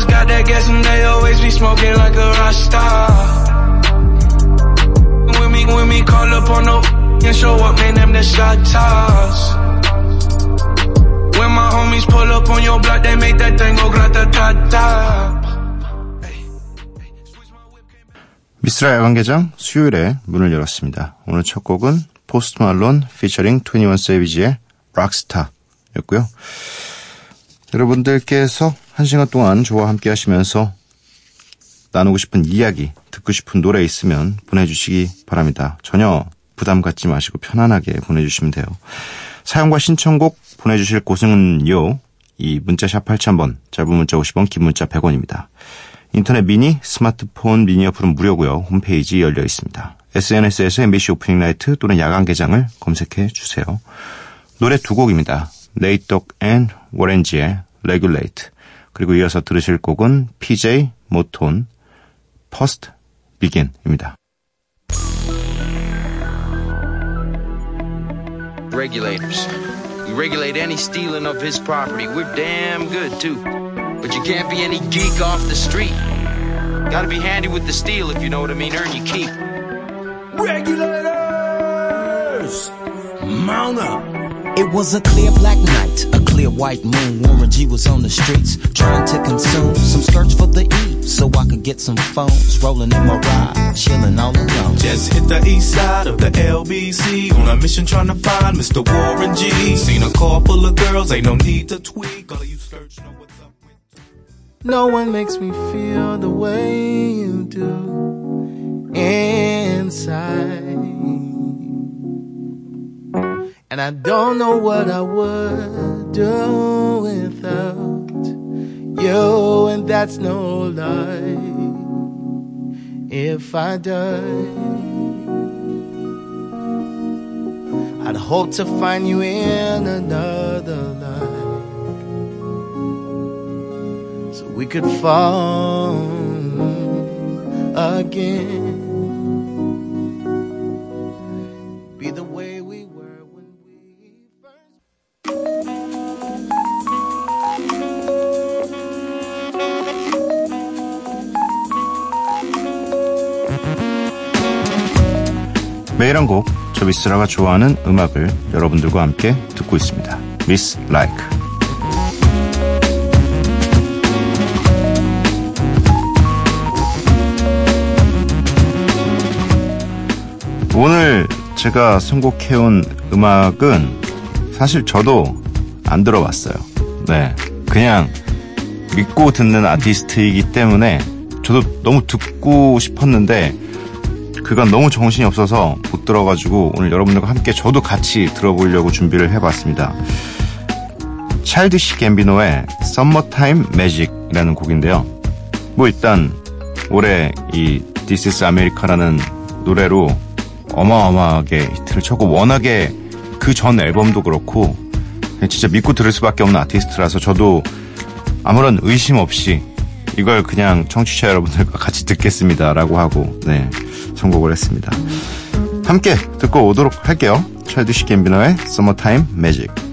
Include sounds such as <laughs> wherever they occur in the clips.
Brothers got that gas and they always be smoking like a rock star. When me, when me call up on no and show up, man, them the shot toss. When my homies pull up on your block, they make that thing go grata-ta-ta. 미스라 야간개장 수요일에 문을 열었습니다. 오늘 첫 곡은 포스트 말론 피처링 21 세비지의 락스타였고요. 여러분들께서 한 시간 동안 저와 함께 하시면서 나누고 싶은 이야기, 듣고 싶은 노래 있으면 보내주시기 바랍니다. 전혀 부담 갖지 마시고 편안하게 보내주시면 돼요. 사용과 신청곡 보내주실 곳은요. 이 문자샵 8000번, 짧은 문자 50원, 긴 문자 100원입니다. 인터넷 미니, 스마트폰 미니 어플은 무료고요. 홈페이지 열려 있습니다. SNS에서 MBC 오프닝 나이트 또는 야간 개장을 검색해 주세요. 노래 두 곡입니다. 레이떡 앤 워렌지의 Regulate 그리고 이어서 들으실 곡은 PJ 모톤 First Begin입니다. regulators. We regulate any stealing of his property. We're damn good too. But you can't be any geek off the street. Gotta be handy with the steel if you know what I mean. Earn your keep. Regulators! Mount up! It was a clear black night, a clear white moon. Warren G was on the streets trying to consume some skirts for the E, so I could get some phones. Rolling in my ride, chilling all alone. Just hit the east side of the LBC on a mission trying to find Mr. Warren G. Seen a car full of girls, ain't no need to tweak. All of you skirts know what's up with. No one makes me feel the way you do inside. And I don't know what I would do without you, and that's no lie. If I die, I'd hope to find you in another life so we could fall again. 매일 한 곡, 저 미스라가 좋아하는 음악을 여러분들과 함께 듣고 있습니다. 미스 라이크. 오늘 제가 선곡해온 음악은 사실 저도 안 들어봤어요. 네. 그냥 믿고 듣는 아티스트이기 때문에 저도 너무 듣고 싶었는데 그간 너무 정신이 없어서 못 들어가지고 오늘 여러분들과 함께 저도 같이 들어보려고 준비를 해봤습니다. 찰드시 갬비노의 Summertime Magic이라는 곡인데요. 뭐 일단 올해 이 This is America라는 노래로 어마어마하게 히트를 쳤고 워낙에 그 전 앨범도 그렇고 진짜 믿고 들을 수밖에 없는 아티스트라서 저도 아무런 의심 없이 이걸 그냥 청취자 여러분들과 같이 듣겠습니다라고 하고 네 선곡을 했습니다. 함께 듣고 오도록 할게요. 찰드시 갬비노의 Summertime Magic.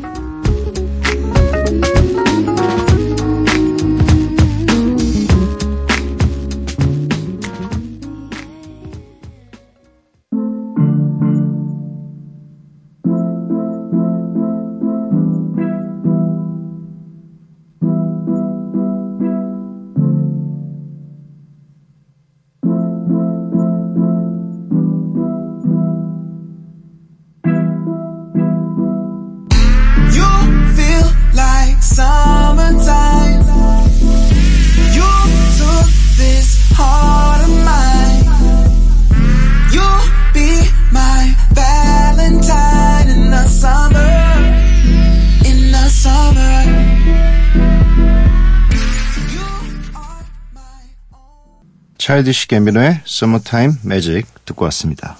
차일드시 갬비노의 Summertime Magic 듣고 왔습니다.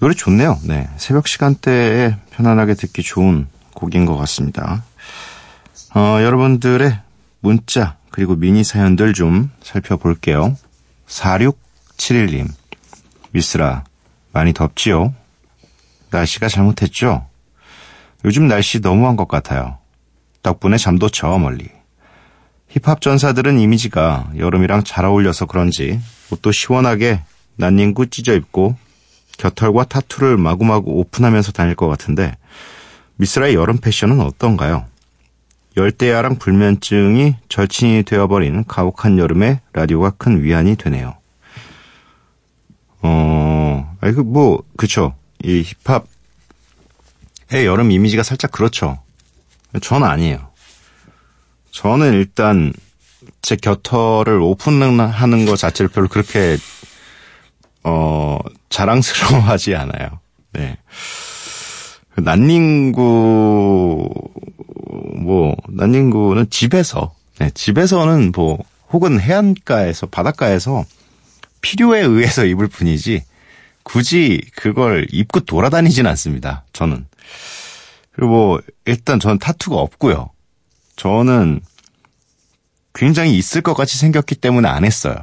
노래 좋네요. 네. 새벽 시간대에 편안하게 듣기 좋은 곡인 것 같습니다. 어, 여러분들의 문자, 그리고 미니 사연들 좀 살펴볼게요. 4671님. 미스라, 많이 덥지요? 날씨가 잘못했죠? 요즘 날씨 너무한 것 같아요. 덕분에 잠도 저 멀리. 힙합 전사들은 이미지가 여름이랑 잘 어울려서 그런지 옷도 시원하게 난닝구 찢어 입고 겨털과 타투를 마구마구 오픈하면서 다닐 것 같은데 미스라의 여름 패션은 어떤가요? 열대야랑 불면증이 절친이 되어버린 가혹한 여름에 라디오가 큰 위안이 되네요. 어, 아니, 그, 뭐, 그쵸. 이 힙합의 여름 이미지가 살짝 그렇죠. 저는 아니에요. 저는 일단 제 곁털을 오픈하는 것 자체를 별로 그렇게 어 자랑스러워하지 않아요. 네. 난닝구 뭐 난닝구는 집에서 네, 집에서는 뭐 혹은 해안가에서 바닷가에서 필요에 의해서 입을 뿐이지 굳이 그걸 입고 돌아다니진 않습니다. 저는 그리고 뭐 일단 저는 타투가 없고요. 저는 굉장히 있을 것 같이 생겼기 때문에 안 했어요.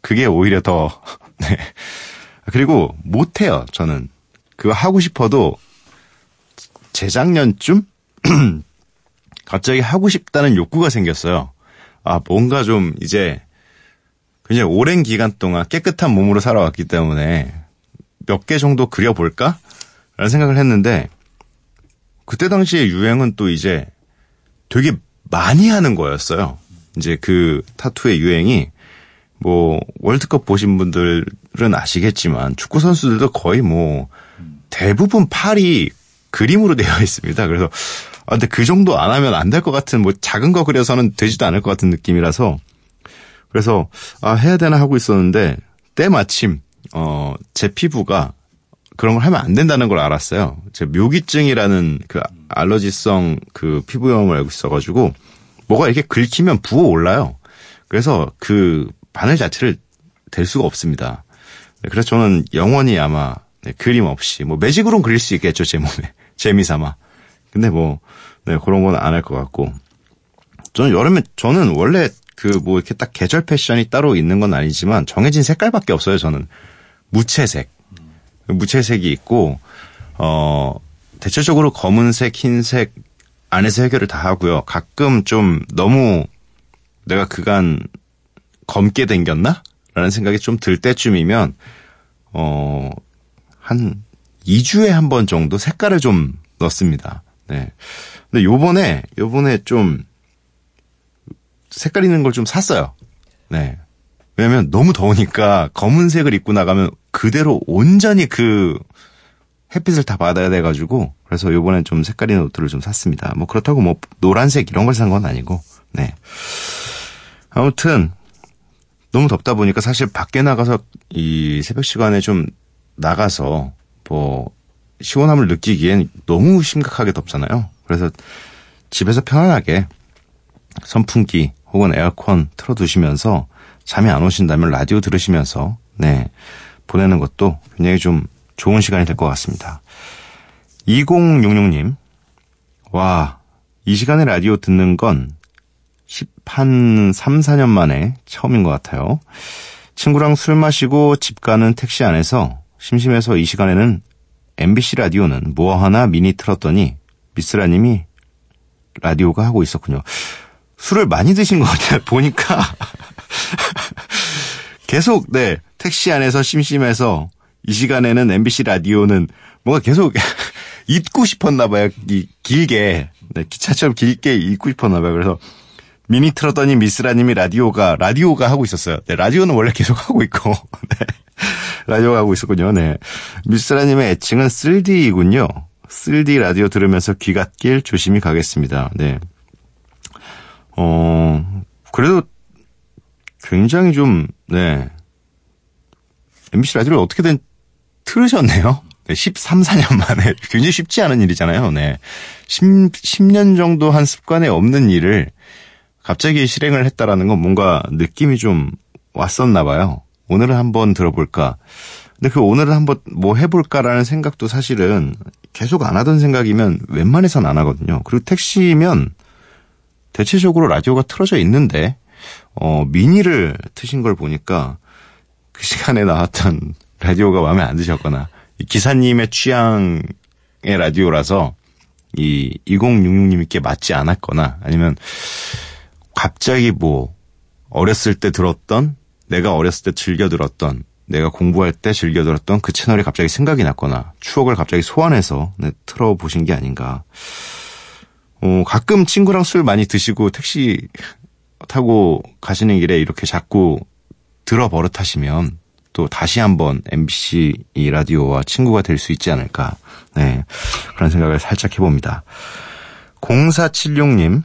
그게 오히려 더, <laughs> 네. 그리고 못해요, 저는. 그거 하고 싶어도 재작년쯤? <clears throat> 갑자기 하고 싶다는 욕구가 생겼어요. 아, 뭔가 좀 이제 굉장히 오랜 기간 동안 깨끗한 몸으로 살아왔기 때문에 몇 개 정도 그려볼까? 라는 생각을 했는데 그때 당시에 유행은 또 이제 되게 많이 하는 거였어요. 이제 그 타투의 유행이 뭐 월드컵 보신 분들은 아시겠지만 축구 선수들도 거의 뭐 대부분 팔이 그림으로 되어 있습니다. 그래서 아 근데 그 정도 안 하면 안 될 것 같은 뭐 작은 거 그려서는 되지도 않을 것 같은 느낌이라서 그래서 아 해야 되나 하고 있었는데 때마침 어 제 피부가 그런 걸 하면 안 된다는 걸 알았어요. 제 묘기증이라는 그 알러지성 그 피부염을 알고 있어가지고 뭐가 이렇게 긁히면 부어 올라요. 그래서 그 바늘 자체를 될 수가 없습니다. 네, 그래서 저는 영원히 아마 네, 그림 없이 뭐 매직으로는 그릴 수 있겠죠 제 몸에 <laughs> 재미삼아. 근데 뭐 네, 그런 건 안 할 것 같고 저는 여름에 저는 원래 그 뭐 이렇게 딱 계절 패션이 따로 있는 건 아니지만 정해진 색깔밖에 없어요 저는 무채색 무채색이 있고 어 대체적으로 검은색, 흰색 안에서 해결을 다 하고요. 가끔 좀 너무 내가 그간 검게 댕겼나? 라는 생각이 좀 들 때쯤이면 어 한 2주에 한 번 정도 색깔을 좀 넣습니다. 네. 근데 요번에 요번에 좀 색깔 있는 걸 좀 샀어요. 네. 왜냐면 너무 더우니까 검은색을 입고 나가면 그대로 온전히 그 햇빛을 다 받아야 돼가지고 그래서 요번엔 좀 색깔 있는 옷들을 좀 샀습니다. 뭐 그렇다고 뭐 노란색 이런 걸 산 건 아니고 네. 아무튼 너무 덥다 보니까 사실 밖에 나가서 이 새벽 시간에 좀 나가서 뭐 시원함을 느끼기엔 너무 심각하게 덥잖아요. 그래서 집에서 편안하게 선풍기 혹은 에어컨 틀어두시면서 잠이 안 오신다면 라디오 들으시면서 네 보내는 것도 굉장히 좀 좋은 시간이 될 것 같습니다. 2066님, 와, 이 시간에 라디오 듣는 건 10한 3, 4년 만에 처음인 것 같아요. 친구랑 술 마시고 집 가는 택시 안에서 심심해서 이 시간에는 MBC 라디오는 뭐 하나 미니 틀었더니 미스라님이 라디오가 하고 있었군요. 술을 많이 드신 것 같아요. 보니까 <laughs> 계속 네 택시 안에서 심심해서 이 시간에는 MBC 라디오는 뭔가 계속 <laughs> 잊고 싶었나 봐요. 이 길게 네, 기차처럼 길게 잊고 싶었나 봐요. 그래서 미니 틀었더니 미스라님이 라디오가 라디오가 하고 있었어요. 네, 라디오는 원래 계속 <laughs> 하고 있고 네, 라디오가 하고 있었군요. 네, 미스라님의 애칭은 쓸디이군요. 쓸디 라디오 들으면서 귀갓길 조심히 가겠습니다. 네. 어, 그래도 굉장히 좀, 네. MBC 라디오를 어떻게든 틀으셨네요. 네, 13, 4년 만에. <laughs> 굉장히 쉽지 않은 일이잖아요. 네. 10, 10 년 정도 한 습관에 없는 일을 갑자기 실행을 했다라는 건 뭔가 느낌이 좀 왔었나 봐요. 오늘은 한번 들어볼까. 근데 그 오늘은 한번 뭐 해볼까라는 생각도 사실은 계속 안 하던 생각이면 웬만해선 안 하거든요. 그리고 택시면 대체적으로 라디오가 틀어져 있는데, 어, 미니를 트신 걸 보니까 그 시간에 나왔던 <laughs> 라디오가 마음에 안 드셨거나, 기사님의 취향의 라디오라서 이 2066님께 맞지 않았거나 아니면 갑자기 뭐 어렸을 때 들었던 내가 어렸을 때 즐겨 들었던 내가 공부할 때 즐겨 들었던 그 채널이 갑자기 생각이 났거나 추억을 갑자기 소환해서 네, 틀어보신 게 아닌가. 어, 가끔 친구랑 술 많이 드시고 택시 타고 가시는 길에 이렇게 자꾸 들어 버릇하시면 또 다시 한번 MBC 이 라디오와 친구가 될 수 있지 않을까. 네. 그런 생각을 살짝 해봅니다. 0476님.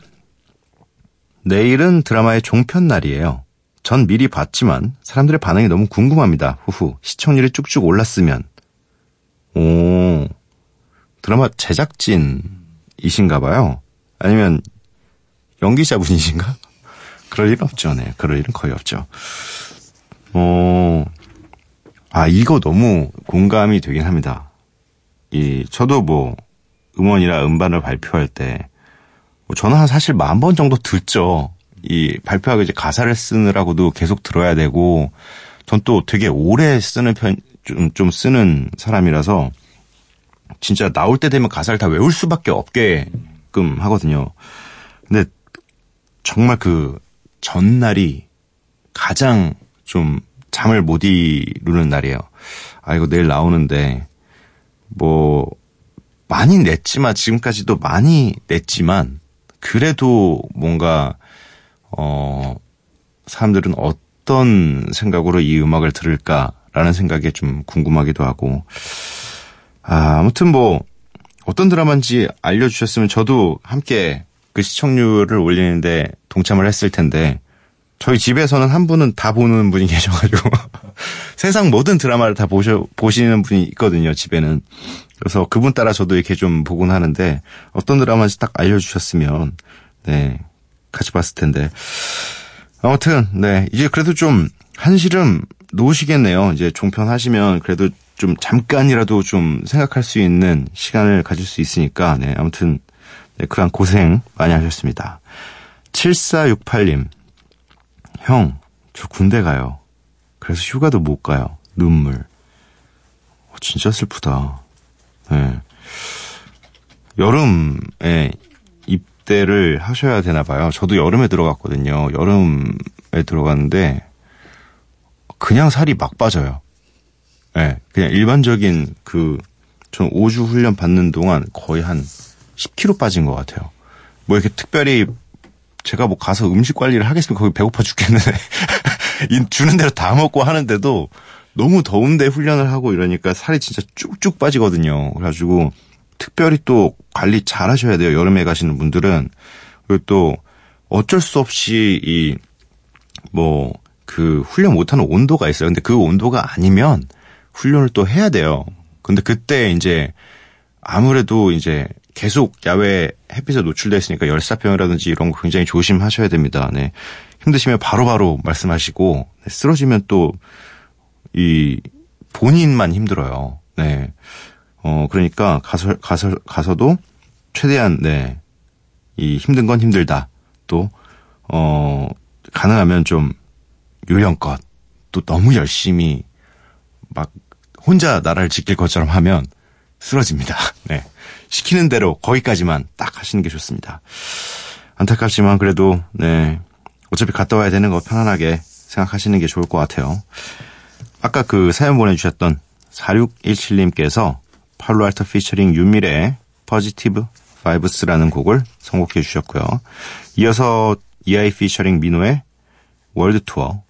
내일은 드라마의 종편 날이에요. 전 미리 봤지만 사람들의 반응이 너무 궁금합니다. 후후. 시청률이 쭉쭉 올랐으면. 오. 드라마 제작진이신가 봐요. 아니면 연기자분이신가? 그럴 일 없죠. 네. 그럴 일은 거의 없죠. 어, 아, 이거 너무 공감이 되긴 합니다. 이, 저도 뭐, 음원이나 음반을 발표할 때, 뭐 저는 한 사실 만 번 정도 듣죠. 이, 발표하고 이제 가사를 쓰느라고도 계속 들어야 되고, 전 또 되게 오래 쓰는 편, 좀, 좀 쓰는 사람이라서, 진짜 나올 때 되면 가사를 다 외울 수밖에 없게끔 하거든요. 근데, 정말 그, 전날이 가장 좀 잠을 못 이루는 날이에요. 아, 이거 내일 나오는데, 뭐, 많이 냈지만, 지금까지도 많이 냈지만, 그래도 뭔가, 어, 사람들은 어떤 생각으로 이 음악을 들을까라는 생각에 좀 궁금하기도 하고, 아, 아무튼 뭐, 어떤 드라마인지 알려주셨으면 저도 함께 그 시청률을 올리는데 동참을 했을 텐데, 저희 집에서는 한 분은 다 보는 분이 <laughs> 계셔가지고 세상 모든 드라마를 다 보셔 보시는 분이 있거든요 집에는. 그래서 그분 따라 저도 이렇게 좀 보곤 하는데 어떤 드라마인지 딱 알려주셨으면 네 같이 봤을 텐데. 아무튼 네 이제 그래도 좀 한시름 놓으시겠네요. 이제 종편 하시면 그래도 좀 잠깐이라도 좀 생각할 수 있는 시간을 가질 수 있으니까 네 아무튼 네, 그런 고생 많이 하셨습니다 7468님 형, 저 군대 가요. 그래서 휴가도 못 가요. 눈물. 어, 진짜 슬프다. 네. 여름에 입대를 하셔야 되나 봐요. 저도 여름에 들어갔거든요. 여름에 들어갔는데 그냥 살이 막 빠져요. 예. 네, 그냥 일반적인 그, 전 5주 훈련 받는 동안 거의 한 10kg 빠진 것 같아요. 뭐 이렇게 특별히 제가 뭐 가서 음식 관리를 하겠으면 거기 배고파 죽겠는데 <laughs> 주는 대로 다 먹고 하는데도 너무 더운데 훈련을 하고 이러니까 살이 진짜 쭉쭉 빠지거든요. 그래가지고 특별히 또 관리 잘 하셔야 돼요. 여름에 가시는 분들은. 그리고 또 어쩔 수 없이 이 뭐 그 훈련 못하는 온도가 있어요. 근데 그 온도가 아니면 훈련을 또 해야 돼요. 근데 그때 이제 아무래도 이제 계속 야외 햇빛에 노출되어 있으니까 열사병이라든지 이런 거 굉장히 조심하셔야 됩니다. 네. 힘드시면 바로바로 바로 말씀하시고 네. 쓰러지면 또 이 본인만 힘들어요. 네. 어 그러니까 가서 가서 가서도 최대한 네. 이 힘든 건 힘들다. 또 어 가능하면 좀 요령껏 또 너무 열심히 막 혼자 나라를 지킬 것처럼 하면 쓰러집니다. <laughs> 네. 시키는 대로 거기까지만 딱 하시는 게 좋습니다. 안타깝지만 그래도 네 어차피 갔다 와야 되는 거 편안하게 생각하시는 게 좋을 것 같아요. 아까 그 사연 보내주셨던 4617님께서 팔로알토 피처링 윤미래의 Positive Vibes라는 곡을 선곡해 주셨고요. 이어서 이하이 피처링 민호의 World Tour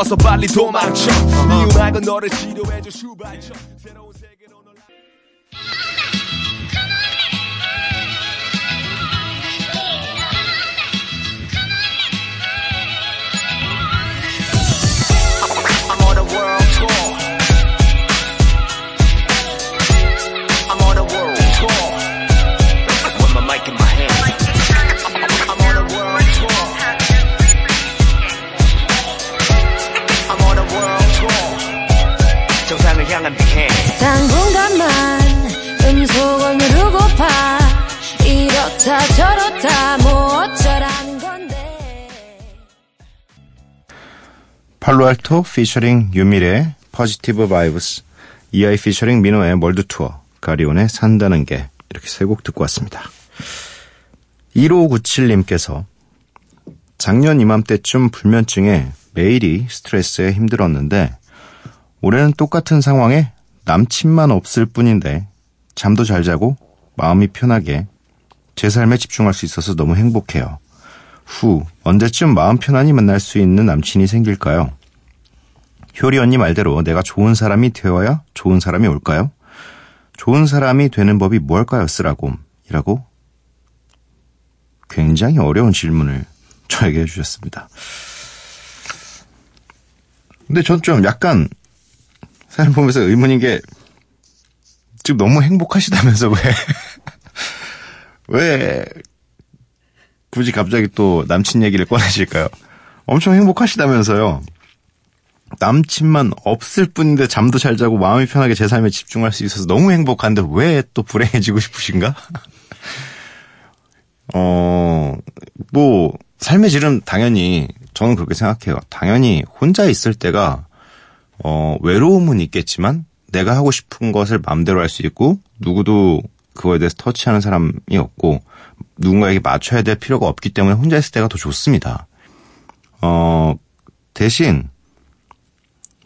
어서 빨리 도망쳐. 네 음악은 너를 치료해줘 슈발쳐 팔로알토 피처링 윤미래 Positive Vibes 이하이 피처링 민호의 멀드 투어 가리온의 산다는 게 이렇게 세 곡 듣고 왔습니다. 1597님께서 작년 이맘때쯤 불면증에 매일이 스트레스에 힘들었는데 올해는 똑같은 상황에 남친만 없을 뿐인데 잠도 잘 자고 마음이 편하게 제 삶에 집중할 수 있어서 너무 행복해요. 후, 언제쯤 마음 편안히 만날 수 있는 남친이 생길까요? 효리 언니 말대로 내가 좋은 사람이 되어야 좋은 사람이 올까요? 좋은 사람이 되는 법이 뭘까요? 쓰라고. 이라고 굉장히 어려운 질문을 저에게 해주셨습니다. 근데 전 좀 약간 사연 보면서 의문인 게 지금 너무 행복하시다면서 왜, <laughs> 왜 굳이 갑자기 또 남친 얘기를 꺼내실까요? 엄청 행복하시다면서요. 남친만 없을 뿐인데 잠도 잘 자고 마음이 편하게 제 삶에 집중할 수 있어서 너무 행복한데 왜 또 불행해지고 싶으신가? <laughs> 어, 뭐, 삶의 질은 당연히, 저는 그렇게 생각해요. 당연히 혼자 있을 때가, 어, 외로움은 있겠지만, 내가 하고 싶은 것을 마음대로 할 수 있고, 누구도 그거에 대해서 터치하는 사람이 없고, 누군가에게 맞춰야 될 필요가 없기 때문에 혼자 있을 때가 더 좋습니다. 어, 대신,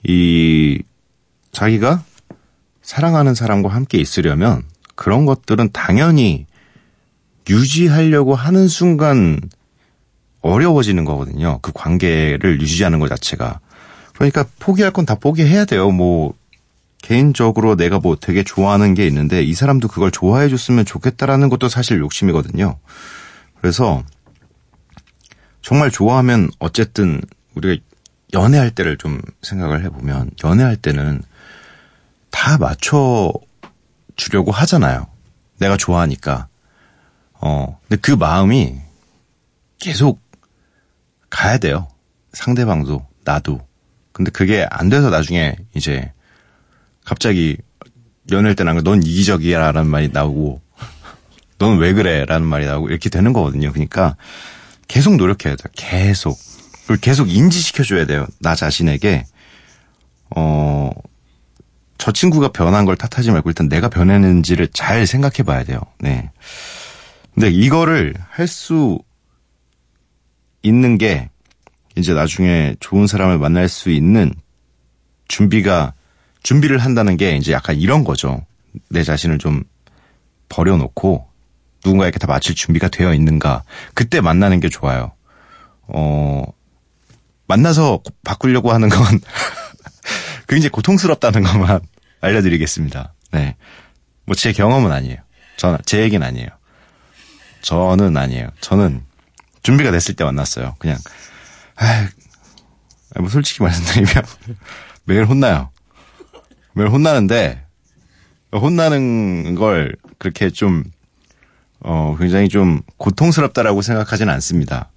이, 자기가 사랑하는 사람과 함께 있으려면 그런 것들은 당연히 유지하려고 하는 순간 어려워지는 거거든요. 그 관계를 유지하는 것 자체가. 그러니까 포기할 건 다 포기해야 돼요. 뭐, 개인적으로 내가 뭐 되게 좋아하는 게 있는데 이 사람도 그걸 좋아해 줬으면 좋겠다라는 것도 사실 욕심이거든요. 그래서 정말 좋아하면 어쨌든 우리가 연애할 때를 좀 생각을 해보면 연애할 때는 다 맞춰 주려고 하잖아요. 내가 좋아하니까. 어, 근데 그 마음이 계속 가야 돼요. 상대방도, 나도. 근데 그게 안 돼서 나중에 이제 갑자기 연애할 때는 넌 이기적이야 라는 말이 나오고 <laughs> 넌 왜 그래 라는 말이 나오고 이렇게 되는 거거든요. 그러니까 계속 노력해야 돼요. 계속. 그걸 계속 인지시켜줘야 돼요. 나 자신에게, 어, 저 친구가 변한 걸 탓하지 말고 일단 내가 변했는지를 잘 생각해 봐야 돼요. 네. 근데 이거를 할 수 있는 게 이제 나중에 좋은 사람을 만날 수 있는 준비가, 준비를 한다는 게 이제 약간 이런 거죠. 내 자신을 좀 버려놓고 누군가에게 다 맞출 준비가 되어 있는가. 그때 만나는 게 좋아요. 어, 만나서 바꾸려고 하는 건 <laughs> 굉장히 고통스럽다는 것만 알려드리겠습니다. 네. 뭐 제 경험은 아니에요. 저는, 제 얘기는 아니에요. 저는 아니에요. 저는 준비가 됐을 때 만났어요. 그냥, 아, 뭐 솔직히 말씀드리면 <laughs> 매일 혼나요. 매일 혼나는데 혼나는 걸 그렇게 좀 어, 굉장히 좀 고통스럽다라고 생각하진 않습니다.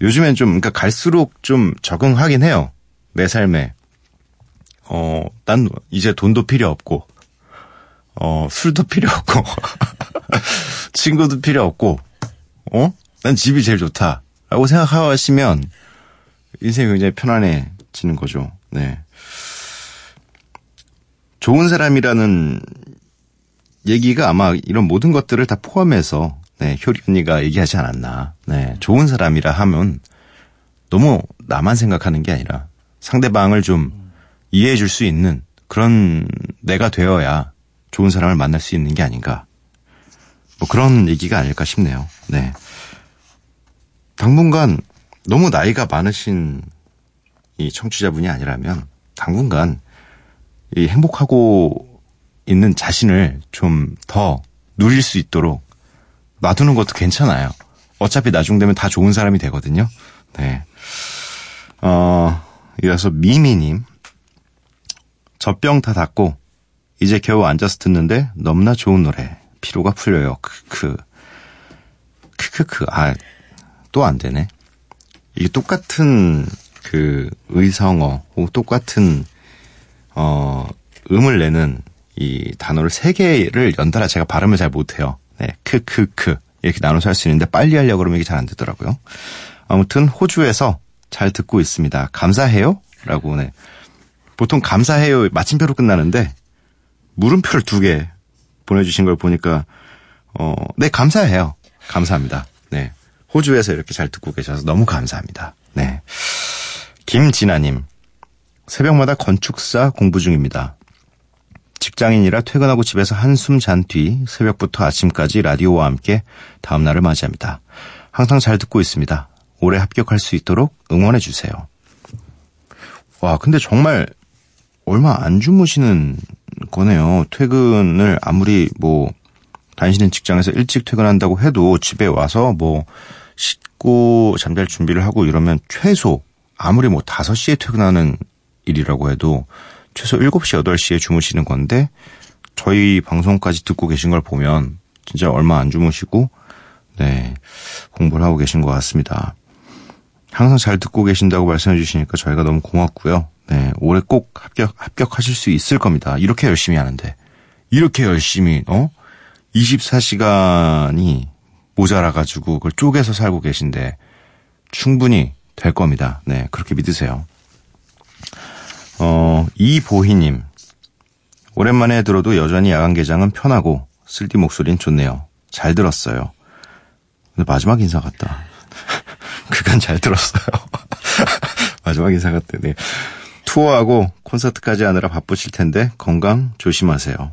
요즘엔 좀, 그러니까 갈수록 좀 적응하긴 해요. 내 삶에. 어, 난 이제 돈도 필요 없고, 어, 술도 필요 없고, <laughs> 친구도 필요 없고, 어? 난 집이 제일 좋다. 라고 생각하시면, 인생이 굉장히 편안해지는 거죠. 네. 좋은 사람이라는 얘기가 아마 이런 모든 것들을 다 포함해서 네, 효리 언니가 얘기하지 않았나. 네, 좋은 사람이라 하면 너무 나만 생각하는 게 아니라 상대방을 좀 이해해 줄 수 있는 그런 내가 되어야 좋은 사람을 만날 수 있는 게 아닌가. 뭐 그런 얘기가 아닐까 싶네요. 네. 당분간 너무 나이가 많으신 이 청취자분이 아니라면 당분간 이 행복하고 있는 자신을 좀 더 누릴 수 있도록 놔두는 것도 괜찮아요. 어차피 나중 되면 다 좋은 사람이 되거든요. 네. 어, 이어서 미미님. 젖병 다 닫고 이제 겨우 앉아서 듣는데 너무나 좋은 노래. 피로가 풀려요. 크크. 크크크. 아, 또 안 되네. 이게 똑같은 그 의성어, 혹 똑같은 어 음을 내는 이 단어를 세 개를 연달아 제가 발음을 잘 못해요. 네, 크크크 이렇게 나눠서 할 수 있는데 빨리 하려고 그러면 이게 잘 안 되더라고요. 아무튼 호주에서 잘 듣고 있습니다. 감사해요라고 네. 보통 감사해요 마침표로 끝나는데 물음표를 두 개 보내주신 걸 보니까 어, 네 감사해요. 감사합니다. 네, 호주에서 이렇게 잘 듣고 계셔서 너무 감사합니다. 네, 김진아님 새벽마다 건축사 공부 중입니다. 직장인이라 퇴근하고 집에서 한숨 잔 뒤 새벽부터 아침까지 라디오와 함께 다음날을 맞이합니다. 항상 잘 듣고 있습니다. 올해 합격할 수 있도록 응원해 주세요. 와, 근데 정말 얼마 안 주무시는 거네요. 퇴근을 아무리 뭐 다니시는 직장에서 일찍 퇴근한다고 해도 집에 와서 뭐 씻고 잠잘 준비를 하고 이러면 최소 아무리 뭐 5시에 퇴근하는 일이라고 해도 최소 7시, 8시에 주무시는 건데 저희 방송까지 듣고 계신 걸 보면 진짜 얼마 안 주무시고 네 공부를 하고 계신 것 같습니다. 항상 잘 듣고 계신다고 말씀해 주시니까 저희가 너무 고맙고요. 네 올해 꼭 합격 합격하실 수 있을 겁니다. 이렇게 열심히 하는데 이렇게 열심히 어 24시간이 모자라 가지고 그걸 쪼개서 살고 계신데 충분히 될 겁니다. 네 그렇게 믿으세요. 어, 이보희님. 오랜만에 들어도 여전히 야간 개장은 편하고 쓸디 목소리는 좋네요. 잘 들었어요. 근데 마지막 인사 같다. <laughs> 그간 잘 들었어요. <laughs> 마지막 인사 같다. 네. 투어하고 콘서트까지 하느라 바쁘실 텐데 건강 조심하세요.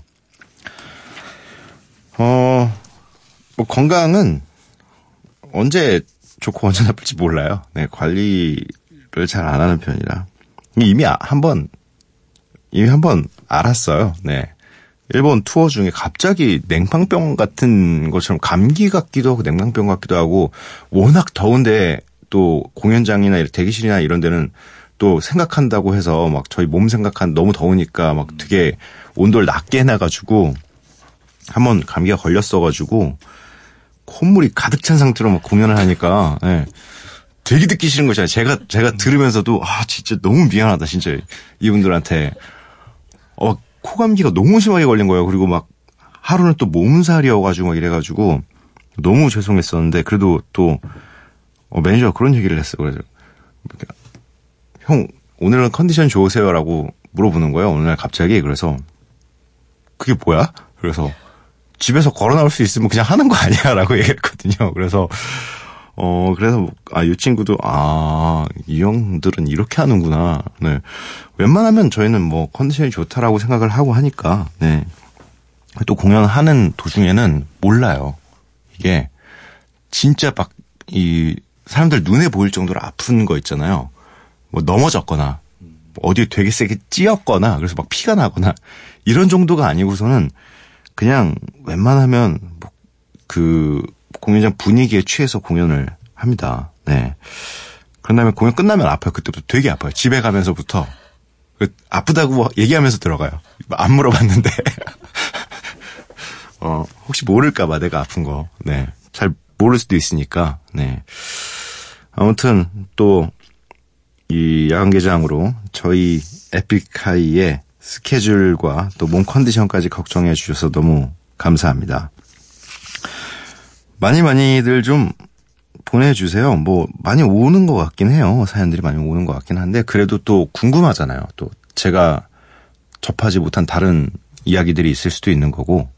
어, 뭐 건강은 언제 좋고 언제 나쁠지 몰라요. 네, 관리를 잘 안 하는 편이라. 이미 한번 이미 한 번 알았어요. 네. 일본 투어 중에 갑자기 냉방병 같은 것처럼 감기 같기도 하고 냉방병 같기도 하고 워낙 더운데 또 공연장이나 대기실이나 이런 데는 또 생각한다고 해서 막 저희 몸 생각한 너무 더우니까 막 되게 온도를 낮게 해놔가지고 한번 감기가 걸렸어가지고 콧물이 가득 찬 상태로 막 공연을 하니까 네. 되게 듣기 싫은 거잖아요. 제가 제가 들으면서도 아 진짜 너무 미안하다 진짜 이분들한테 어 코감기가 너무 심하게 걸린 거예요. 그리고 막 하루는 또 몸살이어가지고 막 이래가지고 너무 죄송했었는데 그래도 또 어, 매니저가 그런 얘기를 했어요. 그래서 형 오늘은 컨디션 좋으세요 라고 물어보는 거예요. 오늘 날 갑자기 그래서 그게 뭐야? 그래서 집에서 걸어 나올 수 있으면 그냥 하는 거 아니야 라고 얘기했거든요. 그래서 어, 그래서, 아, 이 친구도, 아, 이 형들은 이렇게 하는구나. 네. 웬만하면 저희는 뭐 컨디션이 좋다라고 생각을 하고 하니까, 네. 또 공연하는 도중에는 몰라요. 이게, 진짜 막, 이, 사람들 눈에 보일 정도로 아픈 거 있잖아요. 뭐 넘어졌거나, 어디 되게 세게 찧었거나, 그래서 막 피가 나거나, 이런 정도가 아니고서는, 그냥 웬만하면, 뭐, 그, 공연장 분위기에 취해서 공연을 합니다. 네. 그런 다음에 공연 끝나면 아파요. 그때부터 되게 아파요. 집에 가면서부터. 그 아프다고 얘기하면서 들어가요. 안 물어봤는데. <laughs> 어, 혹시 모를까봐 내가 아픈 거. 네. 잘 모를 수도 있으니까. 네. 아무튼 또, 이 야간개장으로 저희 에픽하이의 스케줄과 또 몸 컨디션까지 걱정해 주셔서 너무 감사합니다. 많이 많이들 좀 보내주세요. 뭐 많이 오는 것 같긴 해요. 사연들이 많이 오는 것 같긴 한데 그래도 또 궁금하잖아요. 또 제가 접하지 못한 다른 이야기들이 있을 수도 있는 거고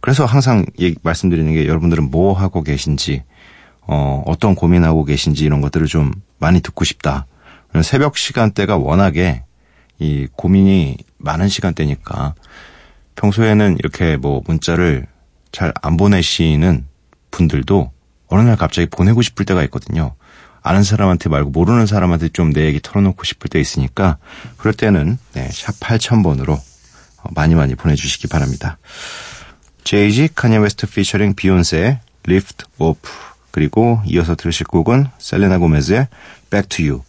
그래서 항상 얘기, 말씀드리는 게 여러분들은 뭐 하고 계신지 어, 어떤 고민하고 계신지 이런 것들을 좀 많이 듣고 싶다. 새벽 시간대가 워낙에 이 고민이 많은 시간대니까 평소에는 이렇게 뭐 문자를 잘 안 보내시는 분들도 어느 날 갑자기 보내고 싶을 때가 있거든요. 아는 사람한테 말고 모르는 사람한테 좀 내 얘기 털어놓고 싶을 때 있으니까 그럴 때는 네, 샵 8000번으로 많이 많이 보내주시기 바랍니다. 제이지 카니예 웨스트 피처링 비욘세의 Lift Off 그리고 이어서 들으실 곡은 셀레나 고메즈의 Back to You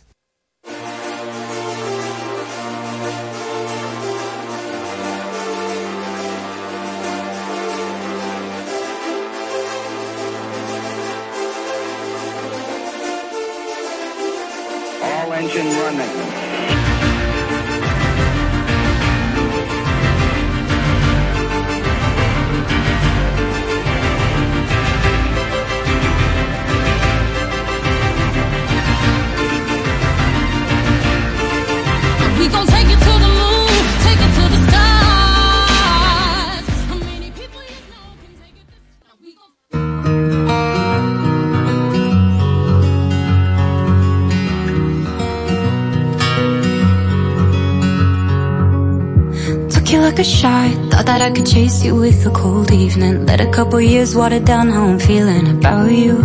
a shot, thought that I could chase you with a cold evening. Let a couple years water down how I'm feeling about you.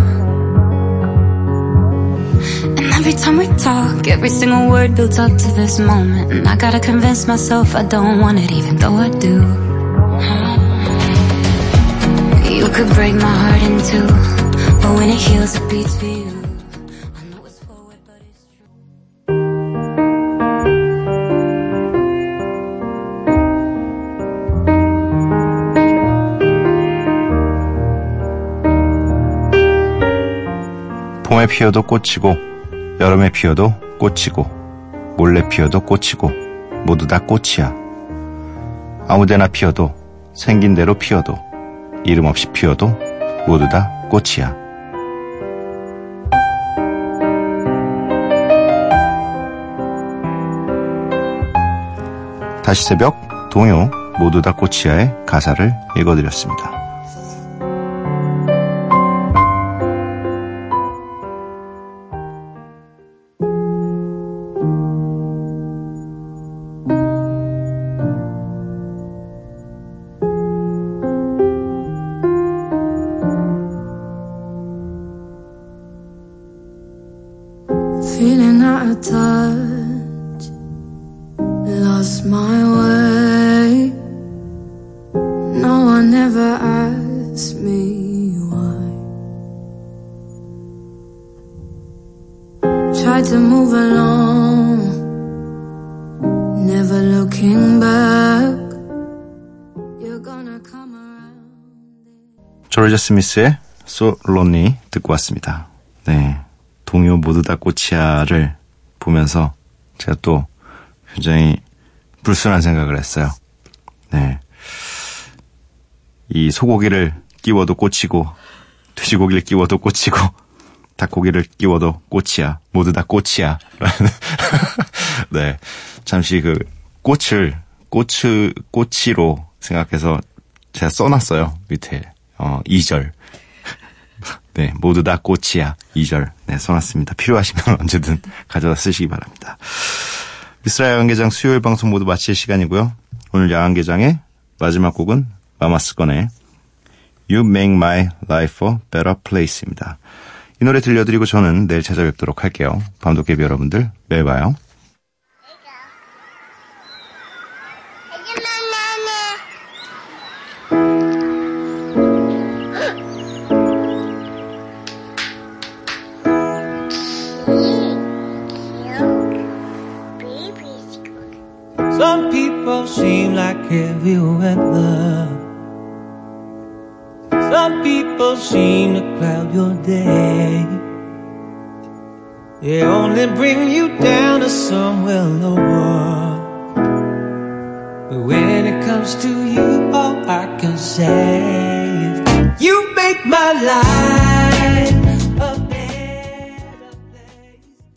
And every time we talk, every single word builds up to this moment. And I gotta convince myself I don't want it, even though I do. You could break my heart in two, but when it heals, it beats for you. 봄에 피어도 꽃이고 여름에 피어도 꽃이고 몰래 피어도 꽃이고 모두 다 꽃이야. 아무데나 피어도 생긴 대로 피어도 이름 없이 피어도 모두 다 꽃이야. 다시 새벽 동요 모두 다 꽃이야의 가사를 읽어드렸습니다. One ever asked me why. Tried to move along, never looking back. You're gonna come around. 조르자 스미스의 So Lonely 듣고 왔습니다. 네. 동요 모두 다 꽃이야를 보면서 제가 또 굉장히 불순한 생각을 했어요. 네. 이 소고기를 끼워도 꽃이고, 돼지고기를 끼워도 꽃이고, <laughs> 닭고기를 끼워도 꽃이야. 모두 다. 라는. <laughs> 네. 잠시 그 꽃을, 꽃을, 꽃이로 생각해서 제가 써놨어요. 밑에. 어, 2절. <laughs> 네, 모두 다 꽃이야. 2절. 네, 써놨습니다. 필요하시면 언제든 가져다 쓰시기 바랍니다. 이스라엘 야간개장 수요일 방송 모두 마칠 시간이고요. 오늘 야간개장의 마지막 곡은 마마스건의 You Make My Life a Better Place입니다. 이 노래 들려드리고 저는 내일 찾아뵙도록 할게요. 밤도깨비 여러분들, 매일 봐요. Some people seem like heavy weather. Some people seem to cloud your day. They only bring you down to somewhere lower. But when it comes to you, all I can say is, You make my life